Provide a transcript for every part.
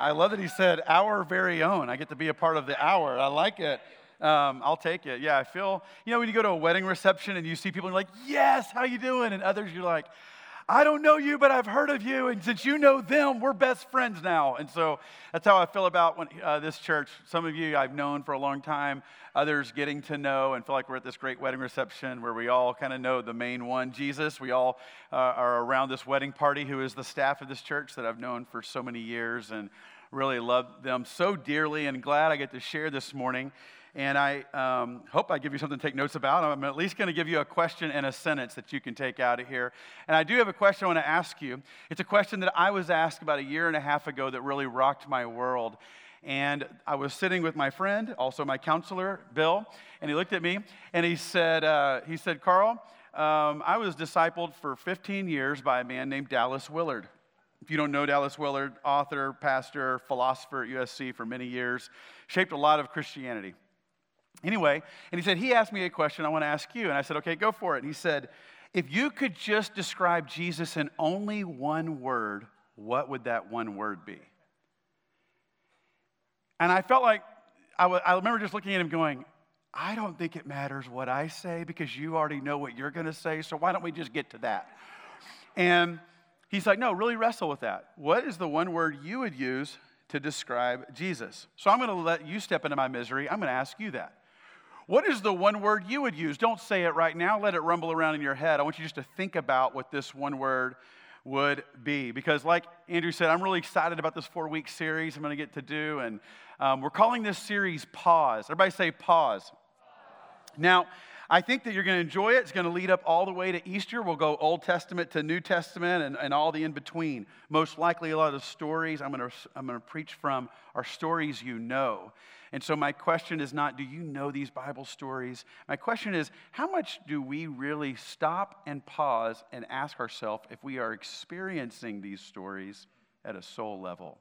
I love that he said our very own. I get to be a part of the hour. I like it. Um, I'll take it. Yeah, I feel, you know, when you go to a wedding reception and you see people you're like, yes, how you doing? And others, you're like, I don't know you, but I've heard of you. And since you know them, we're best friends now. And so that's how I feel about when, uh, this church. Some of you I've known for a long time, others getting to know and feel like we're at this great wedding reception where we all kind of know the main one, Jesus. We all uh, are around this wedding party who is the staff of this church that I've known for so many years and really love them so dearly and glad I get to share this morning. And I um, hope I give you something to take notes about. I'm at least going to give you a question and a sentence that you can take out of here. And I do have a question I want to ask you. It's a question that I was asked about a year and a half ago that really rocked my world. And I was sitting with my friend, also my counselor, Bill, and he looked at me and he said, uh, he said, Carl, um, I was discipled for 15 years by a man named Dallas Willard. If you don't know Dallas Willard, author, pastor, philosopher at USC for many years, shaped a lot of Christianity. Anyway, and he said, he asked me a question I want to ask you. And I said, okay, go for it. And he said, if you could just describe Jesus in only one word, what would that one word be? And I felt like, I, w- I remember just looking at him going, I don't think it matters what I say because you already know what you're going to say, so why don't we just get to that? And he's like, no, really wrestle with that. What is the one word you would use to describe Jesus? So I'm going to let you step into my misery. I'm going to ask you that. What is the one word you would use? Don't say it right now. Let it rumble around in your head. I want you just to think about what this one word would be. Because, like Andrew said, I'm really excited about this four week series I'm going to get to do. And um, we're calling this series Pause. Everybody say pause. Now, I think that you're going to enjoy it. It's going to lead up all the way to Easter. We'll go Old Testament to New Testament and, and all the in between. Most likely, a lot of the stories I'm going, to, I'm going to preach from are stories you know. And so, my question is not, do you know these Bible stories? My question is, how much do we really stop and pause and ask ourselves if we are experiencing these stories at a soul level?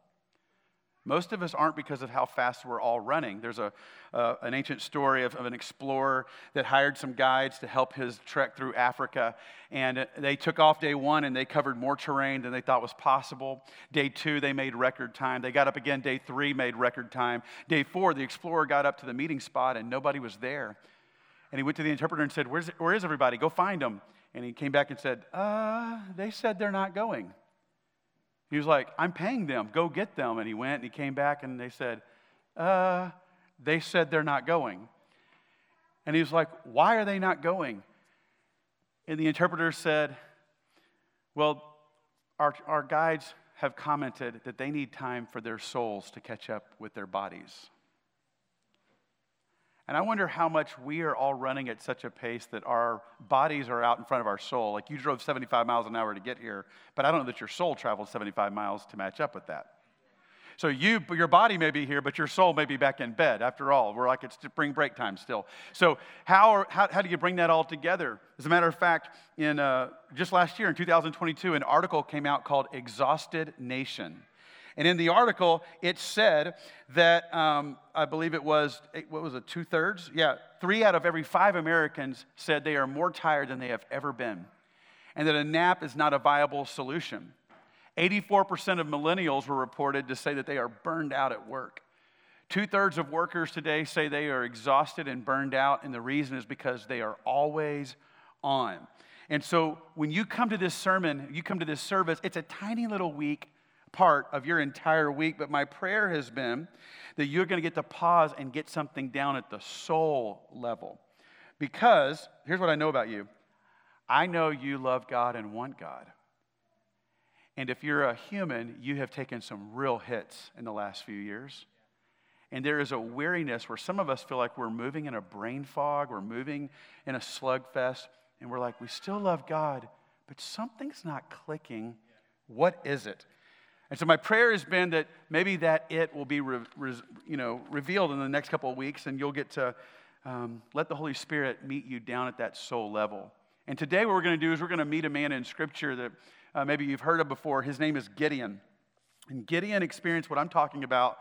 Most of us aren't because of how fast we're all running. There's a, uh, an ancient story of, of, an explorer that hired some guides to help his trek through Africa. And they took off day one and they covered more terrain than they thought was possible. Day two, they made record time. They got up again. Day three, made record time. Day four, the explorer got up to the meeting spot and nobody was there. And he went to the interpreter and said, Where's, Where is everybody? Go find them. And he came back and said, uh, They said they're not going. He was like, I'm paying them. Go get them. And he went and he came back and they said, uh, they said they're not going. And he was like, Why are they not going? And the interpreter said, Well, our, our guides have commented that they need time for their souls to catch up with their bodies. And I wonder how much we are all running at such a pace that our bodies are out in front of our soul. Like you drove 75 miles an hour to get here, but I don't know that your soul traveled 75 miles to match up with that. So you, your body may be here, but your soul may be back in bed. After all, we're like it's spring break time still. So how, are, how, how do you bring that all together? As a matter of fact, in uh, just last year in 2022, an article came out called "Exhausted Nation." And in the article, it said that um, I believe it was, what was it, two thirds? Yeah, three out of every five Americans said they are more tired than they have ever been, and that a nap is not a viable solution. 84% of millennials were reported to say that they are burned out at work. Two thirds of workers today say they are exhausted and burned out, and the reason is because they are always on. And so when you come to this sermon, you come to this service, it's a tiny little week part of your entire week, but my prayer has been that you're going to get to pause and get something down at the soul level. Because here's what I know about you I know you love God and want God. And if you're a human, you have taken some real hits in the last few years. And there is a weariness where some of us feel like we're moving in a brain fog, we're moving in a slugfest, and we're like, we still love God, but something's not clicking. What is it? And so my prayer has been that maybe that it will be re, re, you know, revealed in the next couple of weeks, and you'll get to um, let the Holy Spirit meet you down at that soul level. And today, what we're going to do is we're going to meet a man in Scripture that uh, maybe you've heard of before. His name is Gideon. And Gideon experienced what I'm talking about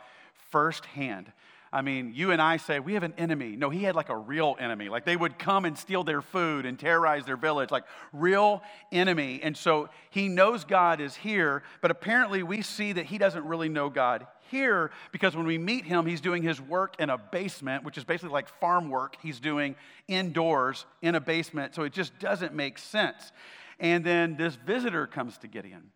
firsthand. I mean, you and I say, we have an enemy. No, he had like a real enemy. Like they would come and steal their food and terrorize their village, like real enemy. And so he knows God is here, but apparently we see that he doesn't really know God here because when we meet him, he's doing his work in a basement, which is basically like farm work he's doing indoors in a basement. So it just doesn't make sense. And then this visitor comes to Gideon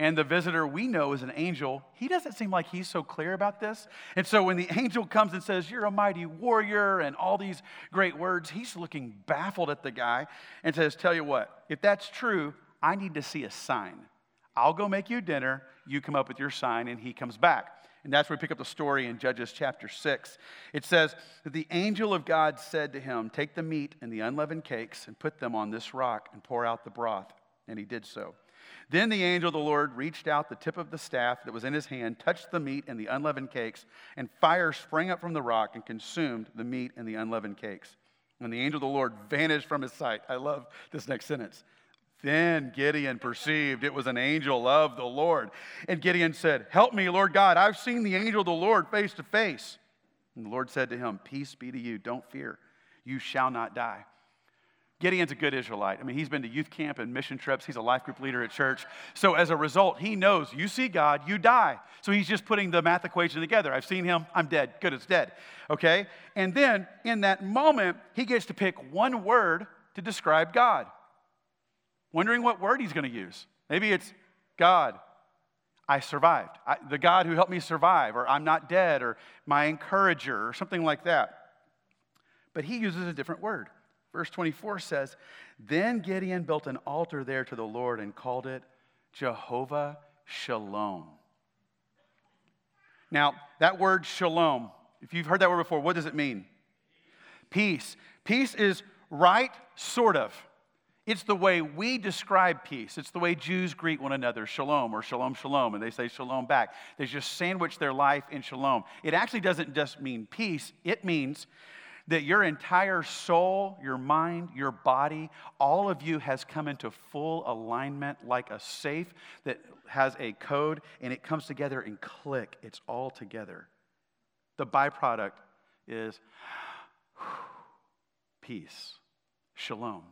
and the visitor we know is an angel, he doesn't seem like he's so clear about this. And so when the angel comes and says, You're a mighty warrior, and all these great words, he's looking baffled at the guy and says, Tell you what, if that's true, I need to see a sign. I'll go make you dinner, you come up with your sign, and he comes back. And that's where we pick up the story in Judges chapter 6. It says that the angel of God said to him, Take the meat and the unleavened cakes and put them on this rock and pour out the broth. And he did so. Then the angel of the Lord reached out the tip of the staff that was in his hand, touched the meat and the unleavened cakes, and fire sprang up from the rock and consumed the meat and the unleavened cakes. And the angel of the Lord vanished from his sight, I love this next sentence. Then Gideon perceived it was an angel of the Lord. And Gideon said, Help me, Lord God. I've seen the angel of the Lord face to face. And the Lord said to him, Peace be to you. Don't fear. You shall not die. Gideon's a good Israelite. I mean, he's been to youth camp and mission trips. He's a life group leader at church. So as a result, he knows you see God, you die. So he's just putting the math equation together. I've seen him, I'm dead. Good, it's dead. Okay? And then in that moment, he gets to pick one word to describe God. Wondering what word he's going to use. Maybe it's God. I survived. I, the God who helped me survive, or I'm not dead, or my encourager, or something like that. But he uses a different word. Verse 24 says, Then Gideon built an altar there to the Lord and called it Jehovah Shalom. Now, that word shalom, if you've heard that word before, what does it mean? Peace. Peace is right, sort of. It's the way we describe peace. It's the way Jews greet one another, shalom or shalom, shalom, and they say shalom back. They just sandwich their life in shalom. It actually doesn't just mean peace, it means that your entire soul, your mind, your body, all of you has come into full alignment like a safe that has a code and it comes together and click. It's all together. The byproduct is peace, shalom.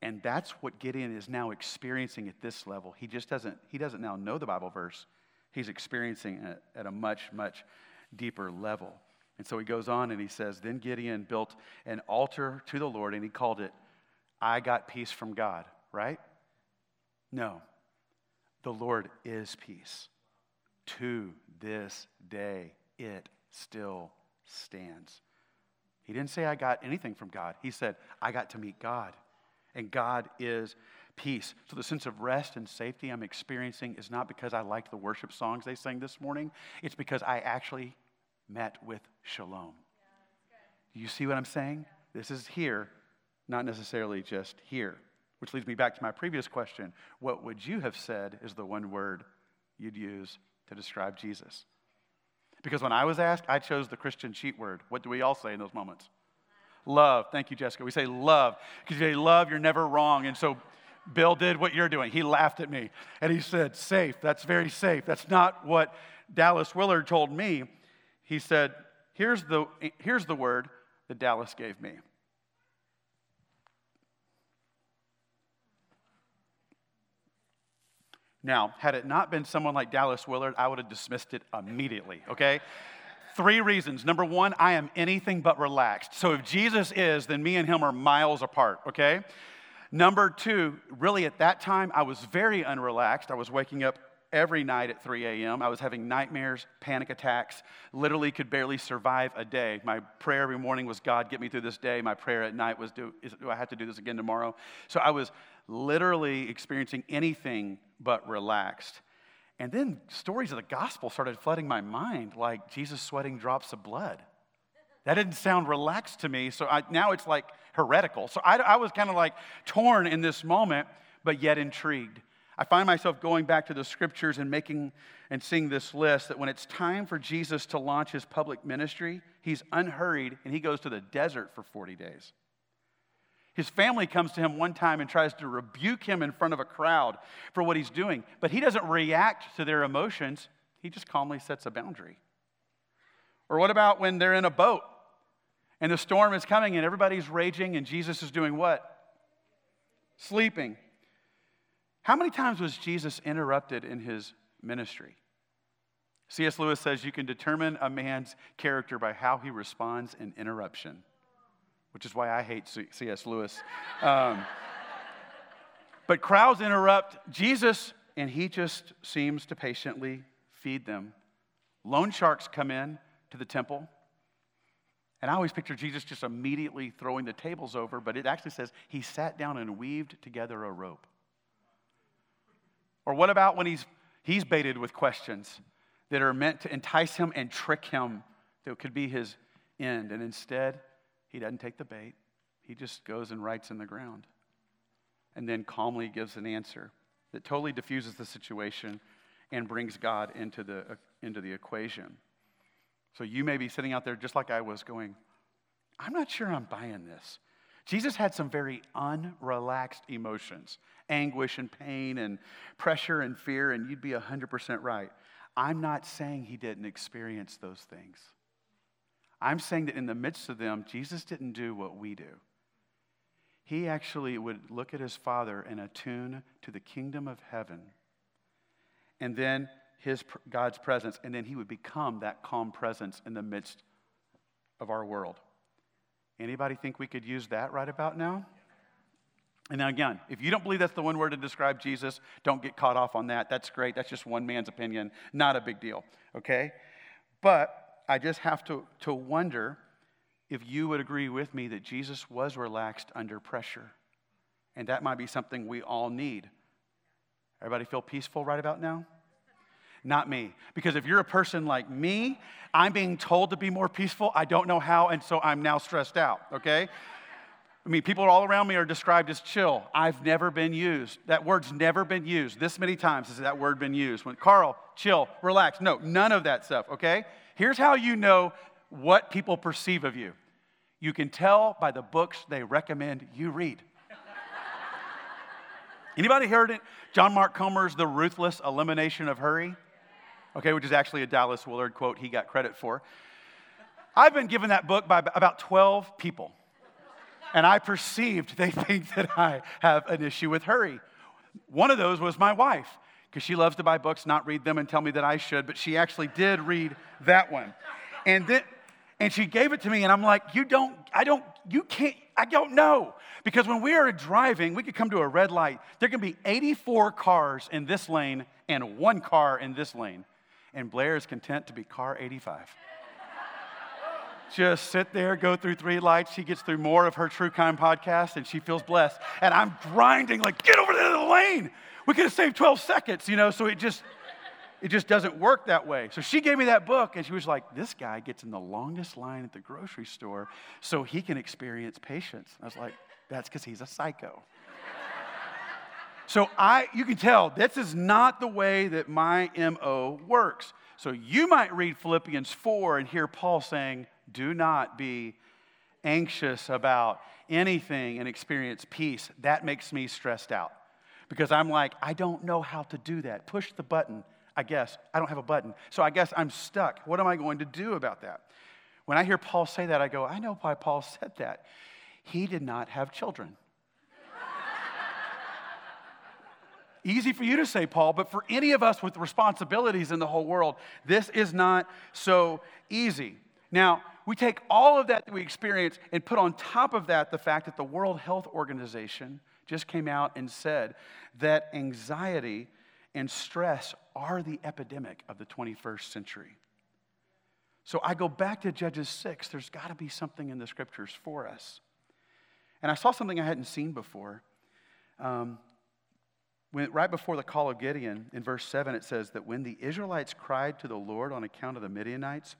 And that's what Gideon is now experiencing at this level. He just doesn't, he doesn't now know the Bible verse. He's experiencing it at a much, much deeper level. And so he goes on and he says, Then Gideon built an altar to the Lord and he called it, I got peace from God, right? No. The Lord is peace. To this day, it still stands. He didn't say, I got anything from God. He said, I got to meet God. And God is peace. So the sense of rest and safety I'm experiencing is not because I liked the worship songs they sang this morning, it's because I actually met with shalom. Do you see what I'm saying? This is here, not necessarily just here. Which leads me back to my previous question. What would you have said is the one word you'd use to describe Jesus? Because when I was asked, I chose the Christian cheat word. What do we all say in those moments? Love. Thank you, Jessica. We say love. Because you say love, you're never wrong. And so Bill did what you're doing. He laughed at me and he said, safe. That's very safe. That's not what Dallas Willard told me he said, here's the, here's the word that Dallas gave me. Now, had it not been someone like Dallas Willard, I would have dismissed it immediately, okay? Three reasons. Number one, I am anything but relaxed. So if Jesus is, then me and him are miles apart, okay? Number two, really at that time, I was very unrelaxed. I was waking up every night at 3 a.m. I was having nightmares, panic attacks, literally could barely survive a day. My prayer every morning was, God, get me through this day. My prayer at night was, do, is, do I have to do this again tomorrow? So I was literally experiencing anything but relaxed. And then stories of the gospel started flooding my mind, like Jesus sweating drops of blood. That didn't sound relaxed to me, so I, now it's like heretical. So I, I was kind of like torn in this moment, but yet intrigued. I find myself going back to the scriptures and making and seeing this list that when it's time for Jesus to launch his public ministry, he's unhurried and he goes to the desert for 40 days. His family comes to him one time and tries to rebuke him in front of a crowd for what he's doing, but he doesn't react to their emotions. He just calmly sets a boundary. Or what about when they're in a boat and the storm is coming and everybody's raging and Jesus is doing what? Sleeping. How many times was Jesus interrupted in his ministry? C.S. Lewis says you can determine a man's character by how he responds in interruption, which is why I hate C.S. Lewis. Um, but crowds interrupt Jesus, and he just seems to patiently feed them. Loan sharks come in to the temple. And I always picture Jesus just immediately throwing the tables over, but it actually says he sat down and weaved together a rope. Or what about when he's, he's baited with questions that are meant to entice him and trick him that could be his end? And instead, he doesn't take the bait, he just goes and writes in the ground and then calmly gives an answer that totally diffuses the situation and brings God into the, into the equation. So you may be sitting out there just like I was going, I'm not sure I'm buying this. Jesus had some very unrelaxed emotions anguish and pain and pressure and fear, and you'd be 100% right. I'm not saying he didn't experience those things. I'm saying that in the midst of them, Jesus didn't do what we do. He actually would look at his Father and attune to the kingdom of heaven. And then his God's presence, and then he would become that calm presence in the midst of our world. Anybody think we could use that right about now? And now again, if you don't believe that's the one word to describe Jesus, don't get caught off on that. That's great. That's just one man's opinion. Not a big deal. Okay? But I just have to, to wonder if you would agree with me that Jesus was relaxed under pressure. And that might be something we all need. Everybody feel peaceful right about now? Not me. Because if you're a person like me, I'm being told to be more peaceful. I don't know how, and so I'm now stressed out, okay? I mean, people all around me are described as chill. I've never been used. That word's never been used. This many times has that word been used. When Carl, chill, relax. No, none of that stuff, okay? Here's how you know what people perceive of you you can tell by the books they recommend you read. Anybody heard it? John Mark Comer's The Ruthless Elimination of Hurry? Okay, which is actually a Dallas Willard quote he got credit for. I've been given that book by about 12 people, and I perceived they think that I have an issue with hurry. One of those was my wife, because she loves to buy books, not read them, and tell me that I should, but she actually did read that one. And then, and she gave it to me, and I'm like, you don't, I don't, you can't, I don't know. Because when we are driving, we could come to a red light. There can be 84 cars in this lane and one car in this lane and Blair is content to be car 85. Just sit there, go through three lights. She gets through more of her True Crime podcast and she feels blessed. And I'm grinding, like, get over there to the lane. We could have saved 12 seconds, you know, so it just, it just doesn't work that way. So she gave me that book and she was like, this guy gets in the longest line at the grocery store so he can experience patience. I was like, that's because he's a psycho. So I, you can tell this is not the way that my MO works. So you might read Philippians 4 and hear Paul saying, do not be anxious about anything and experience peace. That makes me stressed out because I'm like, I don't know how to do that. Push the button, I guess. I don't have a button. So I guess I'm stuck. What am I going to do about that? When I hear Paul say that, I go, I know why Paul said that. He did not have children. Easy for you to say, Paul, but for any of us with responsibilities in the whole world, this is not so easy. Now, we take all of that that we experience and put on top of that the fact that the World Health Organization just came out and said that anxiety and stress are the epidemic of the 21st century. So I go back to Judges 6. There's got to be something in the scriptures for us. And I saw something I hadn't seen before. Um, when, right before the call of Gideon, in verse 7, it says that when the Israelites cried to the Lord on account of the Midianites,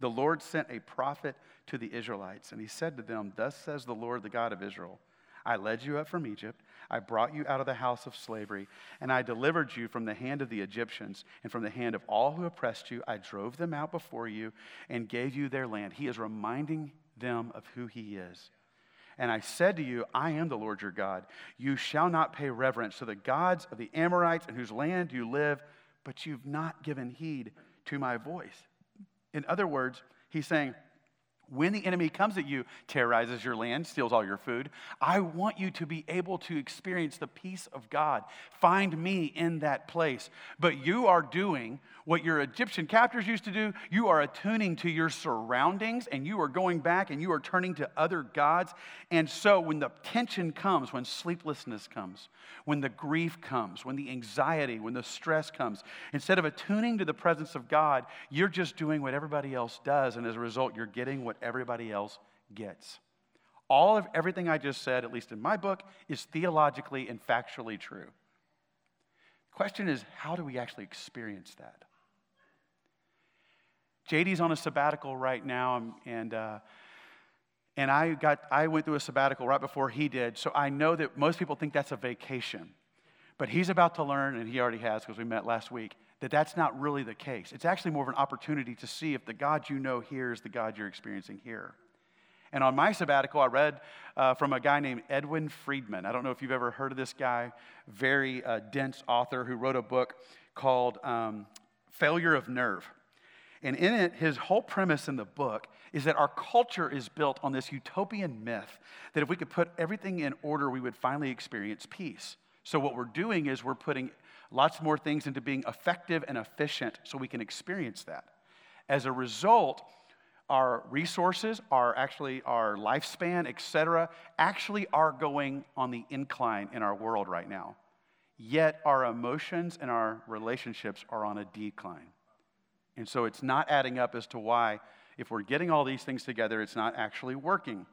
the Lord sent a prophet to the Israelites, and he said to them, Thus says the Lord, the God of Israel I led you up from Egypt, I brought you out of the house of slavery, and I delivered you from the hand of the Egyptians and from the hand of all who oppressed you. I drove them out before you and gave you their land. He is reminding them of who he is. And I said to you, I am the Lord your God. You shall not pay reverence to the gods of the Amorites in whose land you live, but you've not given heed to my voice. In other words, He's saying, when the enemy comes at you, terrorizes your land, steals all your food, I want you to be able to experience the peace of God. Find me in that place. But you are doing what your Egyptian captors used to do. You are attuning to your surroundings and you are going back and you are turning to other gods. And so when the tension comes, when sleeplessness comes, when the grief comes, when the anxiety, when the stress comes, instead of attuning to the presence of God, you're just doing what everybody else does. And as a result, you're getting what everybody else gets. All of everything I just said, at least in my book, is theologically and factually true. The question is, how do we actually experience that? JD's on a sabbatical right now, and uh, and I got I went through a sabbatical right before he did, so I know that most people think that's a vacation, but he's about to learn, and he already has because we met last week, that that's not really the case. It's actually more of an opportunity to see if the God you know here is the God you're experiencing here. And on my sabbatical, I read uh, from a guy named Edwin Friedman. I don't know if you've ever heard of this guy, very uh, dense author who wrote a book called um, Failure of Nerve. And in it, his whole premise in the book is that our culture is built on this utopian myth that if we could put everything in order, we would finally experience peace. So, what we're doing is we're putting lots more things into being effective and efficient so we can experience that. As a result, our resources, our actually our lifespan, etc., actually are going on the incline in our world right now. Yet our emotions and our relationships are on a decline. And so it's not adding up as to why, if we're getting all these things together, it's not actually working.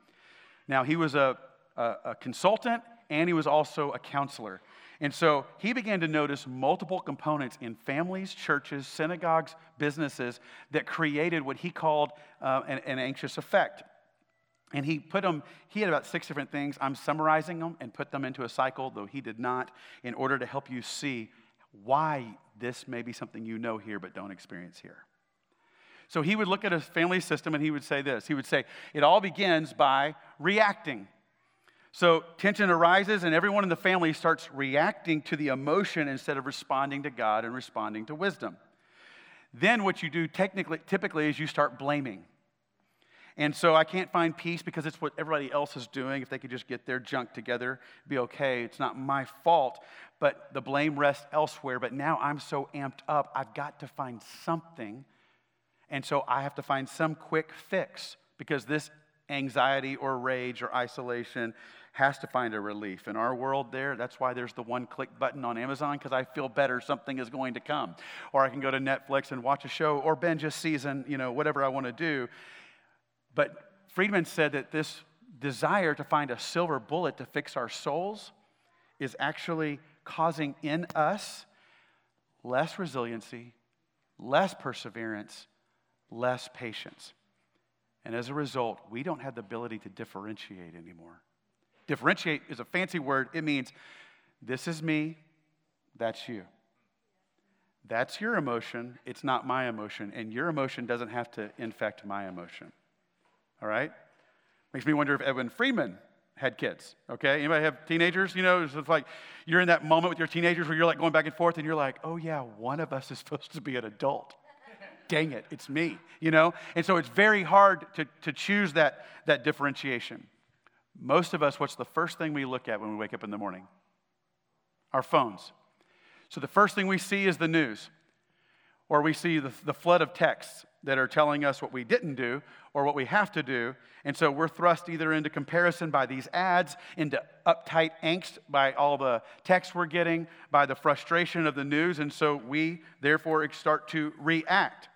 Now, he was a, a, a consultant and he was also a counselor. And so he began to notice multiple components in families, churches, synagogues, businesses that created what he called uh, an, an, anxious effect. And he put them, he had about six different things. I'm summarizing them and put them into a cycle, though he did not, in order to help you see why this may be something you know here but don't experience here. So he would look at a family system and he would say this. He would say, It all begins by reacting. So tension arises, and everyone in the family starts reacting to the emotion instead of responding to God and responding to wisdom. Then, what you do technically, typically is you start blaming. And so I can't find peace because it's what everybody else is doing. If they could just get their junk together, be okay. It's not my fault, but the blame rests elsewhere. But now I'm so amped up, I've got to find something. And so I have to find some quick fix because this anxiety or rage or isolation has to find a relief. In our world, there, that's why there's the one click button on Amazon because I feel better something is going to come. Or I can go to Netflix and watch a show or binge a season, you know, whatever I want to do. But Friedman said that this desire to find a silver bullet to fix our souls is actually causing in us less resiliency, less perseverance, less patience. And as a result, we don't have the ability to differentiate anymore. Differentiate is a fancy word. It means this is me, that's you. That's your emotion, it's not my emotion, and your emotion doesn't have to infect my emotion. All right? Makes me wonder if Edwin Friedman had kids. Okay? Anybody have teenagers? You know, it's like you're in that moment with your teenagers where you're like going back and forth and you're like, oh yeah, one of us is supposed to be an adult. Dang it, it's me, you know? And so it's very hard to, to choose that, that differentiation. Most of us, what's the first thing we look at when we wake up in the morning? Our phones. So the first thing we see is the news, or we see the, the flood of texts that are telling us what we didn't do or what we have to do. And so we're thrust either into comparison by these ads, into uptight angst by all the texts we're getting, by the frustration of the news. And so we therefore start to react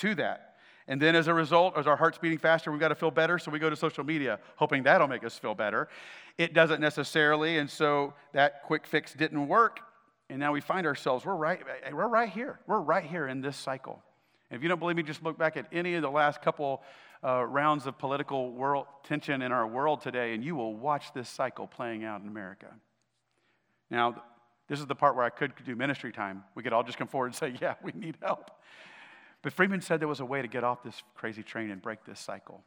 to that. And then as a result, as our heart's beating faster, we've got to feel better, so we go to social media, hoping that'll make us feel better. It doesn't necessarily, and so that quick fix didn't work. And now we find ourselves, we're right, we're right here. We're right here in this cycle. And if you don't believe me, just look back at any of the last couple uh, rounds of political world tension in our world today, and you will watch this cycle playing out in America. Now, this is the part where I could do ministry time. We could all just come forward and say, Yeah, we need help. But Friedman said there was a way to get off this crazy train and break this cycle.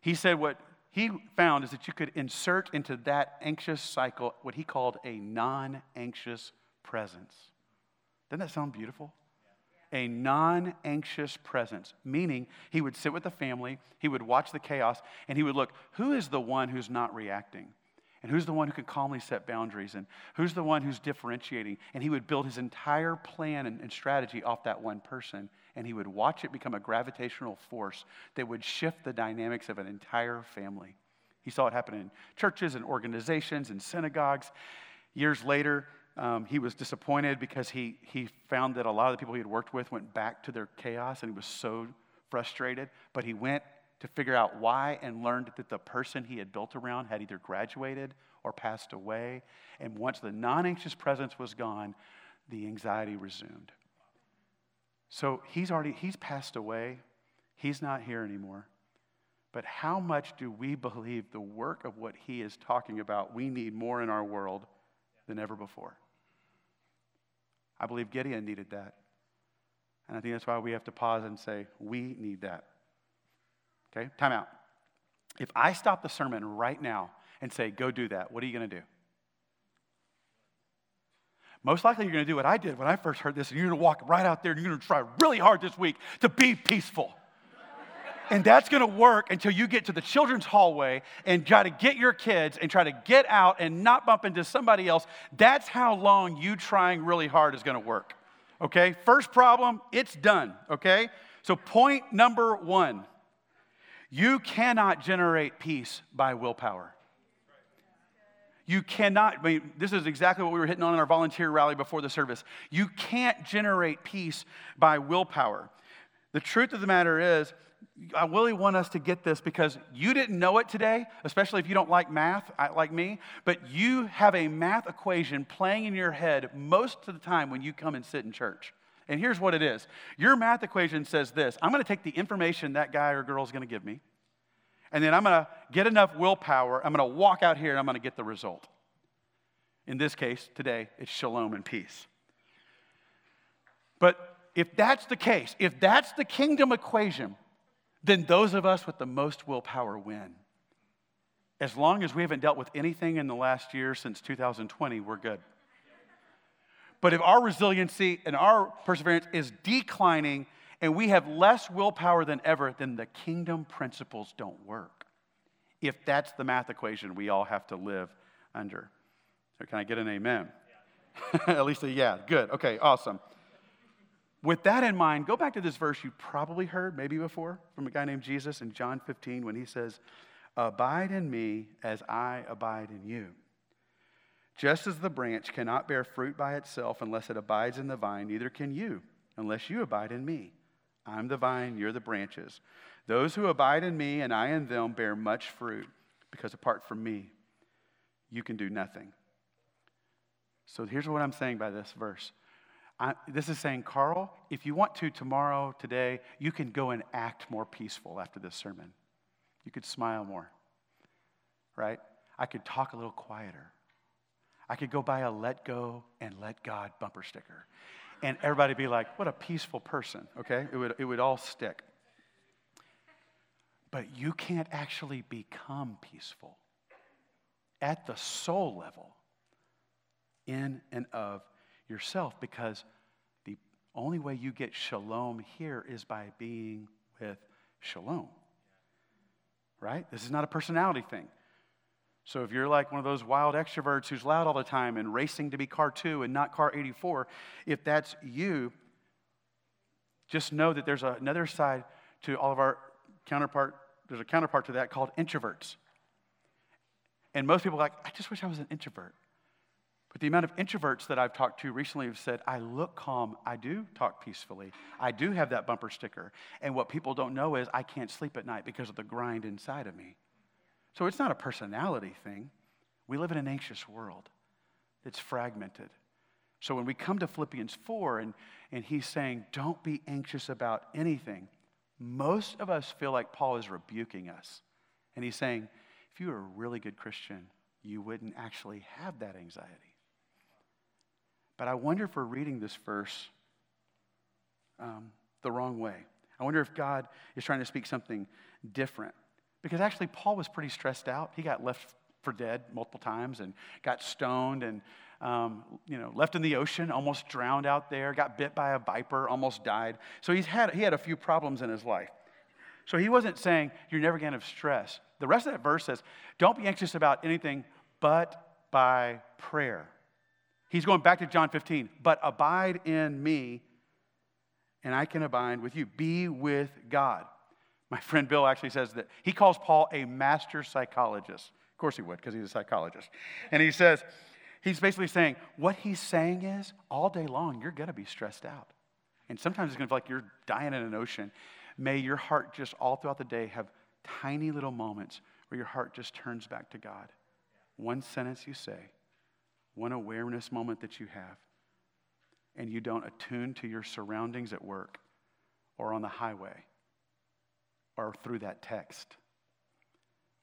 He said what he found is that you could insert into that anxious cycle what he called a non anxious presence. Doesn't that sound beautiful? a non anxious presence, meaning he would sit with the family, he would watch the chaos, and he would look who is the one who's not reacting? And who's the one who can calmly set boundaries? And who's the one who's differentiating? And he would build his entire plan and, and, strategy off that one person. And he would watch it become a gravitational force that would shift the dynamics of an entire family. He saw it happen in churches and organizations and synagogues. Years later, um, he was disappointed because he, he found that a lot of the people he had worked with went back to their chaos and he was so frustrated. But he went to figure out why and learned that the person he had built around had either graduated or passed away. And once the non anxious presence was gone, the anxiety resumed. So he's already, he's passed away. He's not here anymore. But how much do we believe the work of what he is talking about we need more in our world than ever before? I believe Gideon needed that. And I think that's why we have to pause and say, we need that. Okay, time out. If I stop the sermon right now and say, go do that, what are you going to do? Most likely, you're going to do what I did when I first heard this, and you're going to walk right out there and you're going to try really hard this week to be peaceful. And that's going to work until you get to the children's hallway and try to get your kids and try to get out and not bump into somebody else. That's how long you trying really hard is going to work. Okay? First problem, it's done. Okay? So, point number one you cannot generate peace by willpower. You cannot, I mean, this is exactly what we were hitting on in our volunteer rally before the service. You can't generate peace by willpower. The truth of the matter is, uh, I really want us to get this because you didn't know it today, especially if you don't like math like me, but you have a math equation playing in your head most of the time when you come and sit in church. And here's what it is your math equation says this I'm going to take the information that guy or girl is going to give me, and then I'm going to get enough willpower. I'm going to walk out here and I'm going to get the result. In this case, today, it's shalom and peace. But if that's the case, if that's the kingdom equation, then those of us with the most willpower win. As long as we haven't dealt with anything in the last year since 2020, we're good. But if our resiliency and our perseverance is declining and we have less willpower than ever, then the kingdom principles don't work. If that's the math equation we all have to live under. So, can I get an amen? Yeah. At least a yeah. Good. Okay, awesome. With that in mind, go back to this verse you probably heard maybe before from a guy named Jesus in John 15 when he says, Abide in me as I abide in you. Just as the branch cannot bear fruit by itself unless it abides in the vine, neither can you unless you abide in me. I'm the vine, you're the branches. Those who abide in me and I in them bear much fruit, because apart from me, you can do nothing. So here's what I'm saying by this verse I, this is saying, Carl, if you want to tomorrow, today, you can go and act more peaceful after this sermon. You could smile more, right? I could talk a little quieter. I could go buy a let go and let God bumper sticker. And everybody be like, what a peaceful person, okay? It would, it would all stick. But you can't actually become peaceful at the soul level in and of yourself because the only way you get shalom here is by being with shalom. Right? This is not a personality thing. So if you're like one of those wild extroverts who's loud all the time and racing to be car 2 and not car 84, if that's you, just know that there's another side to all of our counterpart, there's a counterpart to that called introverts. And most people are like, I just wish I was an introvert. But the amount of introverts that I've talked to recently have said, I look calm, I do talk peacefully, I do have that bumper sticker. And what people don't know is I can't sleep at night because of the grind inside of me. So it's not a personality thing. We live in an anxious world, it's fragmented. So when we come to Philippians 4 and, and he's saying, don't be anxious about anything, most of us feel like Paul is rebuking us. And he's saying, if you were a really good Christian, you wouldn't actually have that anxiety. But I wonder if we're reading this verse um, the wrong way. I wonder if God is trying to speak something different. Because actually, Paul was pretty stressed out. He got left for dead multiple times and got stoned and um, you know, left in the ocean, almost drowned out there, got bit by a viper, almost died. So he's had, he had a few problems in his life. So he wasn't saying, You're never going to have stress. The rest of that verse says, Don't be anxious about anything but by prayer. He's going back to John 15, but abide in me, and I can abide with you. Be with God. My friend Bill actually says that he calls Paul a master psychologist. Of course he would, because he's a psychologist. And he says, he's basically saying, what he's saying is, all day long, you're going to be stressed out. And sometimes it's going to feel like you're dying in an ocean. May your heart just all throughout the day have tiny little moments where your heart just turns back to God. One sentence you say, one awareness moment that you have, and you don't attune to your surroundings at work or on the highway or through that text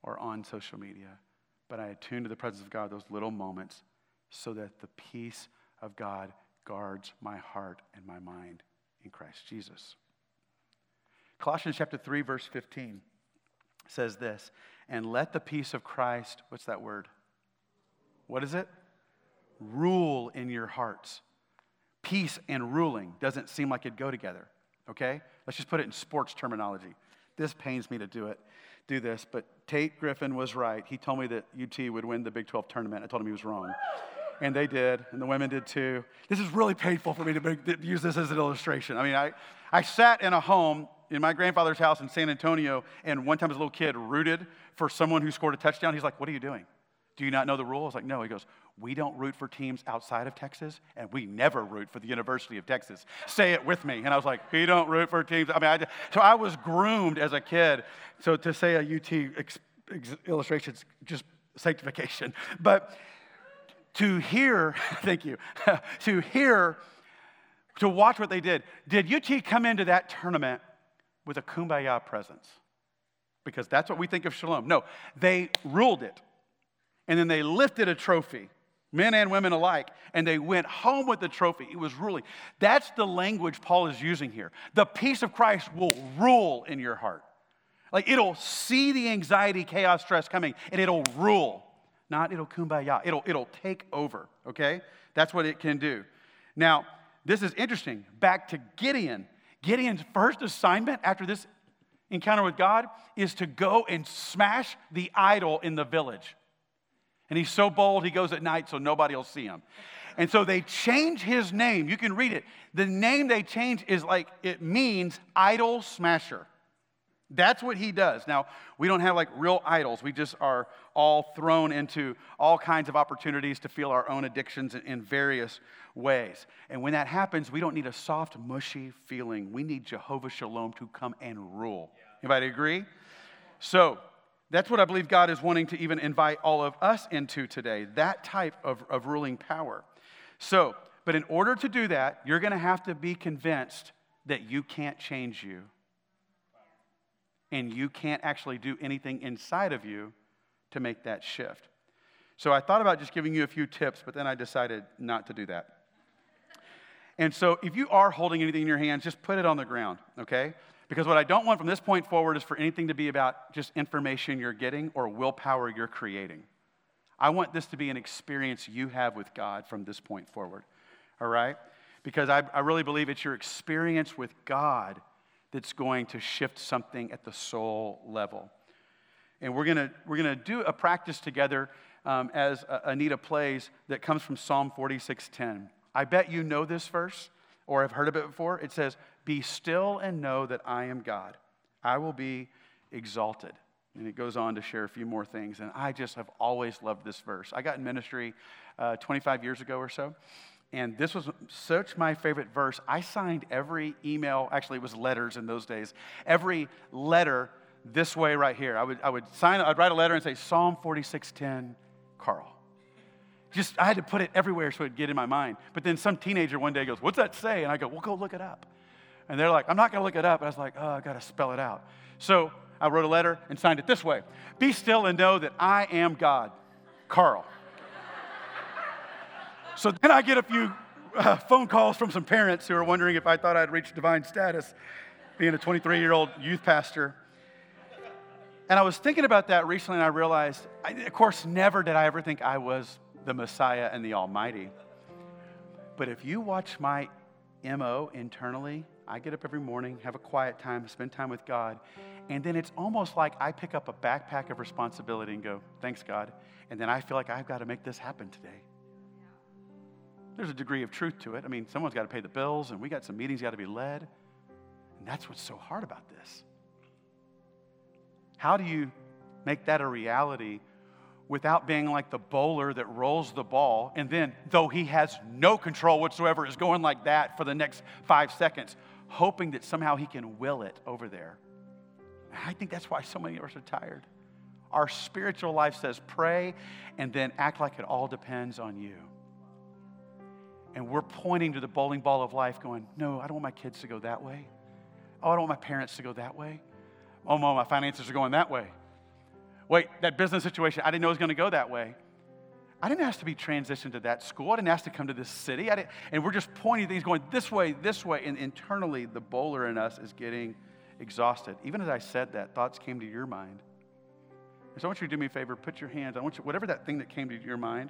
or on social media. But I attune to the presence of God those little moments so that the peace of God guards my heart and my mind in Christ Jesus. Colossians chapter 3 verse 15 says this, and let the peace of Christ, what's that word? What is it? Rule in your hearts. Peace and ruling doesn't seem like it'd go together, okay? Let's just put it in sports terminology. This pains me to do it, do this, but Tate Griffin was right. He told me that UT would win the Big 12 tournament. I told him he was wrong. And they did, and the women did too. This is really painful for me to, to use this as an illustration. I mean, I, I sat in a home in my grandfather's house in San Antonio, and one time as a little kid rooted for someone who scored a touchdown. He's like, What are you doing? Do you not know the rule? I was like, No. He goes, We don't root for teams outside of Texas, and we never root for the University of Texas. Say it with me. And I was like, We don't root for teams. I mean, I, so I was groomed as a kid. So to say a UT ex, ex, illustration is just sanctification. But to hear, thank you, to hear, to watch what they did. Did UT come into that tournament with a kumbaya presence? Because that's what we think of shalom. No, they ruled it and then they lifted a trophy, men and women alike, and they went home with the trophy. It was ruling. That's the language Paul is using here. The peace of Christ will rule in your heart. Like it'll see the anxiety, chaos, stress coming, and it'll rule. Not it'll kumbaya. It'll, it'll take over, okay? That's what it can do. Now, this is interesting. Back to Gideon. Gideon's first assignment after this encounter with God is to go and smash the idol in the village. And he's so bold, he goes at night so nobody will see him. And so they change his name. You can read it. The name they change is like, it means idol smasher. That's what he does. Now, we don't have like real idols. We just are all thrown into all kinds of opportunities to feel our own addictions in, various ways. And when that happens, we don't need a soft, mushy feeling. We need Jehovah Shalom to come and rule. Anybody agree? So, that's what I believe God is wanting to even invite all of us into today that type of, of ruling power. So, but in order to do that, you're going to have to be convinced that you can't change you. And you can't actually do anything inside of you to make that shift. So I thought about just giving you a few tips, but then I decided not to do that. And so if you are holding anything in your hands, just put it on the ground, okay? Because what I don't want from this point forward is for anything to be about just information you're getting or willpower you're creating. I want this to be an experience you have with God from this point forward. All right? Because I, I really believe it's your experience with God that's going to shift something at the soul level. And we're going we're gonna do a practice together um, as Anita plays that comes from Psalm 46:10. I bet you know this verse or have heard of it before. It says, be still and know that I am God. I will be exalted. And it goes on to share a few more things. And I just have always loved this verse. I got in ministry uh, 25 years ago or so. And this was such my favorite verse. I signed every email, actually, it was letters in those days, every letter this way right here. I would, I would sign, I'd write a letter and say, Psalm 4610, Carl. Just, I had to put it everywhere so it'd get in my mind. But then some teenager one day goes, What's that say? And I go, Well, go look it up. And they're like, I'm not going to look it up. And I was like, oh, I got to spell it out. So I wrote a letter and signed it this way Be still and know that I am God, Carl. so then I get a few uh, phone calls from some parents who are wondering if I thought I'd reached divine status being a 23 year old youth pastor. And I was thinking about that recently and I realized, I, of course, never did I ever think I was the Messiah and the Almighty. But if you watch my MO internally, I get up every morning, have a quiet time, spend time with God, and then it's almost like I pick up a backpack of responsibility and go, Thanks, God. And then I feel like I've got to make this happen today. There's a degree of truth to it. I mean, someone's got to pay the bills, and we got some meetings got to be led. And that's what's so hard about this. How do you make that a reality without being like the bowler that rolls the ball and then, though he has no control whatsoever, is going like that for the next five seconds, hoping that somehow he can will it over there? I think that's why so many of us are tired. Our spiritual life says pray and then act like it all depends on you. And we're pointing to the bowling ball of life, going, No, I don't want my kids to go that way. Oh, I don't want my parents to go that way. Oh, no, my finances are going that way. Wait, that business situation, I didn't know it was going to go that way. I didn't ask to be transitioned to that school. I didn't ask to come to this city. and we're just pointing things going this way, this way. And internally, the bowler in us is getting exhausted. Even as I said that, thoughts came to your mind. So I want you to do me a favor, put your hands, I want you, whatever that thing that came to your mind,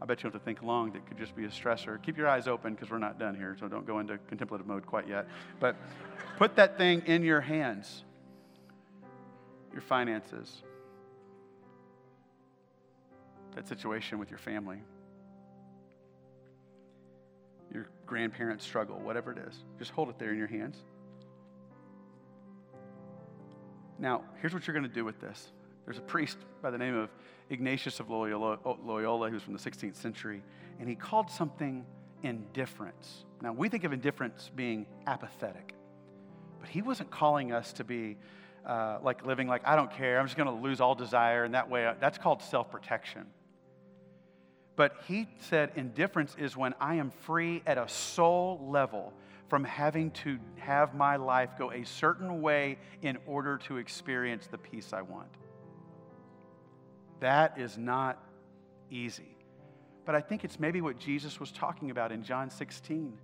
I bet you have to think long that could just be a stressor. Keep your eyes open because we're not done here, so don't go into contemplative mode quite yet. But put that thing in your hands your finances, that situation with your family, your grandparents' struggle, whatever it is. Just hold it there in your hands. Now, here's what you're going to do with this. There's a priest by the name of Ignatius of Loyola, Loyola, who's from the 16th century, and he called something indifference. Now, we think of indifference being apathetic, but he wasn't calling us to be uh, like living like, I don't care, I'm just going to lose all desire, and that way, that's called self protection. But he said indifference is when I am free at a soul level from having to have my life go a certain way in order to experience the peace I want. That is not easy. But I think it's maybe what Jesus was talking about in John 16.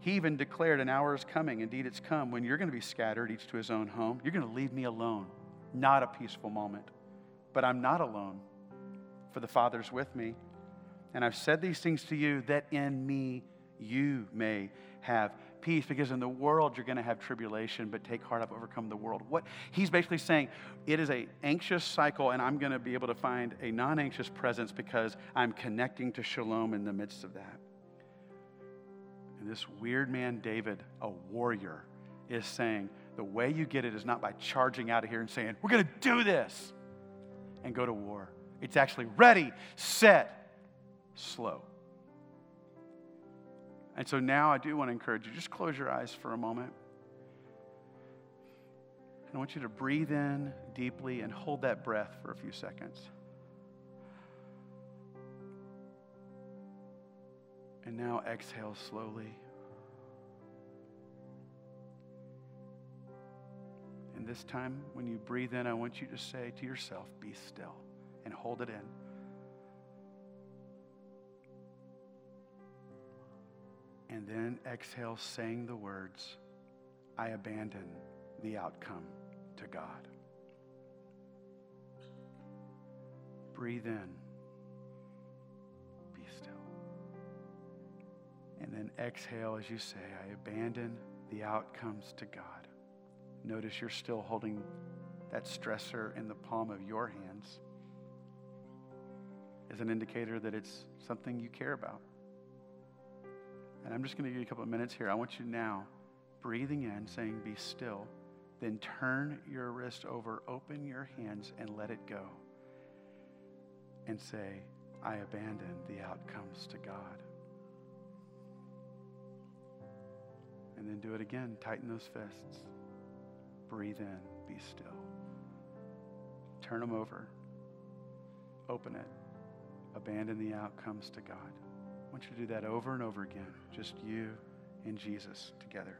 He even declared, An hour is coming, indeed it's come, when you're going to be scattered, each to his own home. You're going to leave me alone. Not a peaceful moment. But I'm not alone, for the Father's with me. And I've said these things to you that in me you may have peace because in the world you're going to have tribulation but take heart i've overcome the world. What he's basically saying it is a anxious cycle and i'm going to be able to find a non-anxious presence because i'm connecting to shalom in the midst of that. And this weird man david a warrior is saying the way you get it is not by charging out of here and saying we're going to do this and go to war it's actually ready set slow and so now I do want to encourage you just close your eyes for a moment. And I want you to breathe in deeply and hold that breath for a few seconds. And now exhale slowly. And this time, when you breathe in, I want you to say to yourself, be still, and hold it in. and then exhale, saying the words, I abandon the outcome to God. Breathe in, be still. And then exhale as you say, I abandon the outcomes to God. Notice you're still holding that stressor in the palm of your hands as an indicator that it's something you care about. And I'm just going to give you a couple of minutes here. I want you now, breathing in, saying, Be still. Then turn your wrist over, open your hands, and let it go. And say, I abandon the outcomes to God. And then do it again. Tighten those fists. Breathe in. Be still. Turn them over. Open it. Abandon the outcomes to God. I want you to do that over and over again, just you and Jesus together.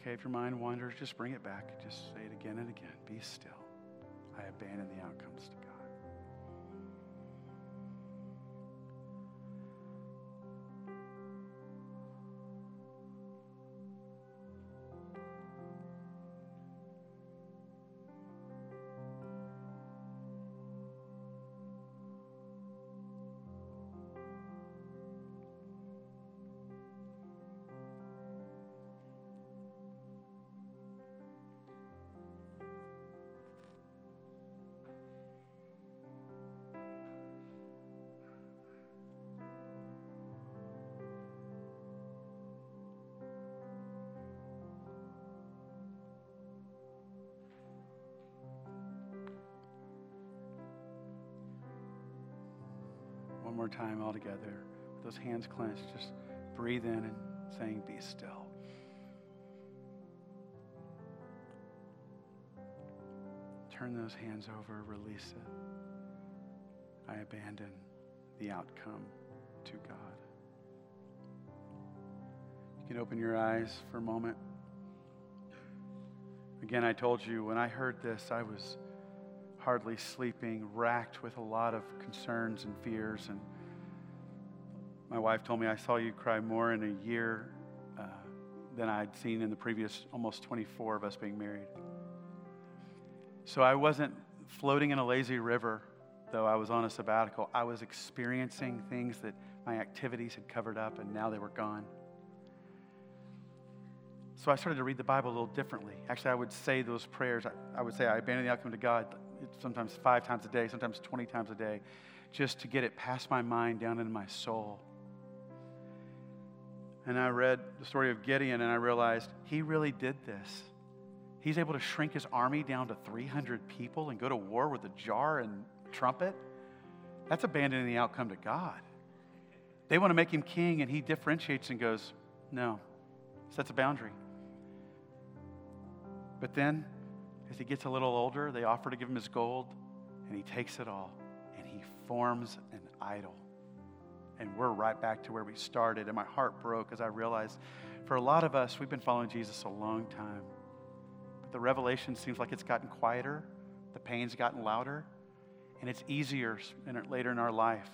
Okay if your mind wanders, just bring it back. Just say it again and again. Be still. I abandon the outcomes to God. One more time all together. With those hands clenched, just breathe in and saying, Be still. Turn those hands over, release it. I abandon the outcome to God. You can open your eyes for a moment. Again, I told you when I heard this, I was hardly sleeping, racked with a lot of concerns and fears. And my wife told me I saw you cry more in a year uh, than I'd seen in the previous almost 24 of us being married. So I wasn't floating in a lazy river, though I was on a sabbatical. I was experiencing things that my activities had covered up, and now they were gone. So I started to read the Bible a little differently. Actually, I would say those prayers. I, I would say I abandon the outcome to God sometimes five times a day, sometimes 20 times a day, just to get it past my mind down into my soul. And I read the story of Gideon and I realized he really did this. He's able to shrink his army down to 300 people and go to war with a jar and trumpet. That's abandoning the outcome to God. They want to make him king and he differentiates and goes, no, sets a boundary. But then as he gets a little older, they offer to give him his gold, and he takes it all and he forms an idol. And we're right back to where we started. And my heart broke as I realized for a lot of us, we've been following Jesus a long time. But the revelation seems like it's gotten quieter, the pain's gotten louder, and it's easier later in our life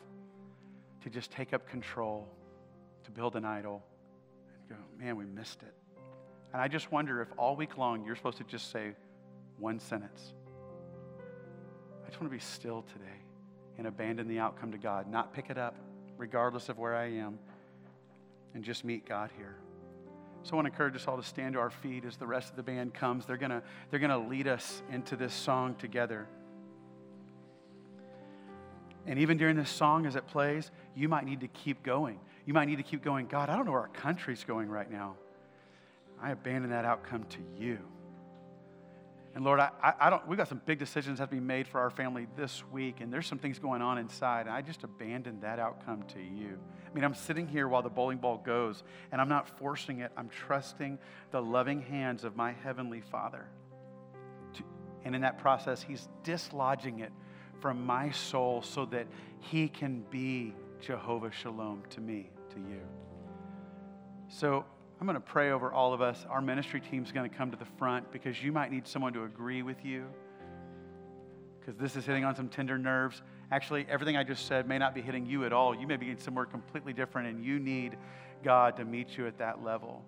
to just take up control, to build an idol, and go, man, we missed it. And I just wonder if all week long you're supposed to just say, one sentence. I just want to be still today and abandon the outcome to God, not pick it up, regardless of where I am, and just meet God here. So I want to encourage us all to stand to our feet as the rest of the band comes. They're going to, they're going to lead us into this song together. And even during this song as it plays, you might need to keep going. You might need to keep going, God, I don't know where our country's going right now. I abandon that outcome to you. And Lord, I, I don't, we've got some big decisions that have to be made for our family this week, and there's some things going on inside, and I just abandoned that outcome to you. I mean, I'm sitting here while the bowling ball goes, and I'm not forcing it. I'm trusting the loving hands of my Heavenly Father. To, and in that process, He's dislodging it from my soul so that He can be Jehovah Shalom to me, to you. So I'm going to pray over all of us. Our ministry team is going to come to the front because you might need someone to agree with you because this is hitting on some tender nerves. Actually, everything I just said may not be hitting you at all. You may be in somewhere completely different, and you need God to meet you at that level.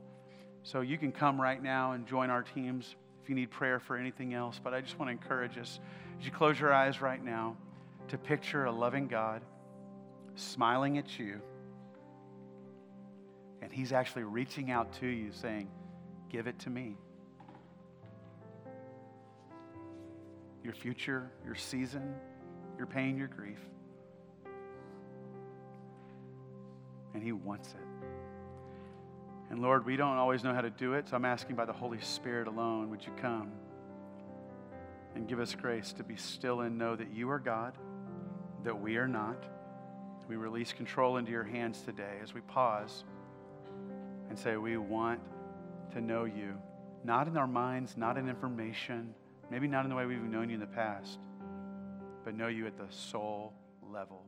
So you can come right now and join our teams if you need prayer for anything else. But I just want to encourage us as you close your eyes right now to picture a loving God smiling at you and He's actually reaching out to you saying, Give it to me. Your future, your season, your pain, your grief. And He wants it. And Lord, we don't always know how to do it, so I'm asking by the Holy Spirit alone, would you come and give us grace to be still and know that you are God, that we are not. We release control into your hands today as we pause and say, We want to know you, not in our minds, not in information, maybe not in the way we've known you in the past, but know you at the soul level.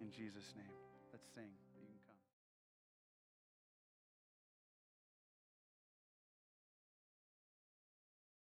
In Jesus' name, let's sing.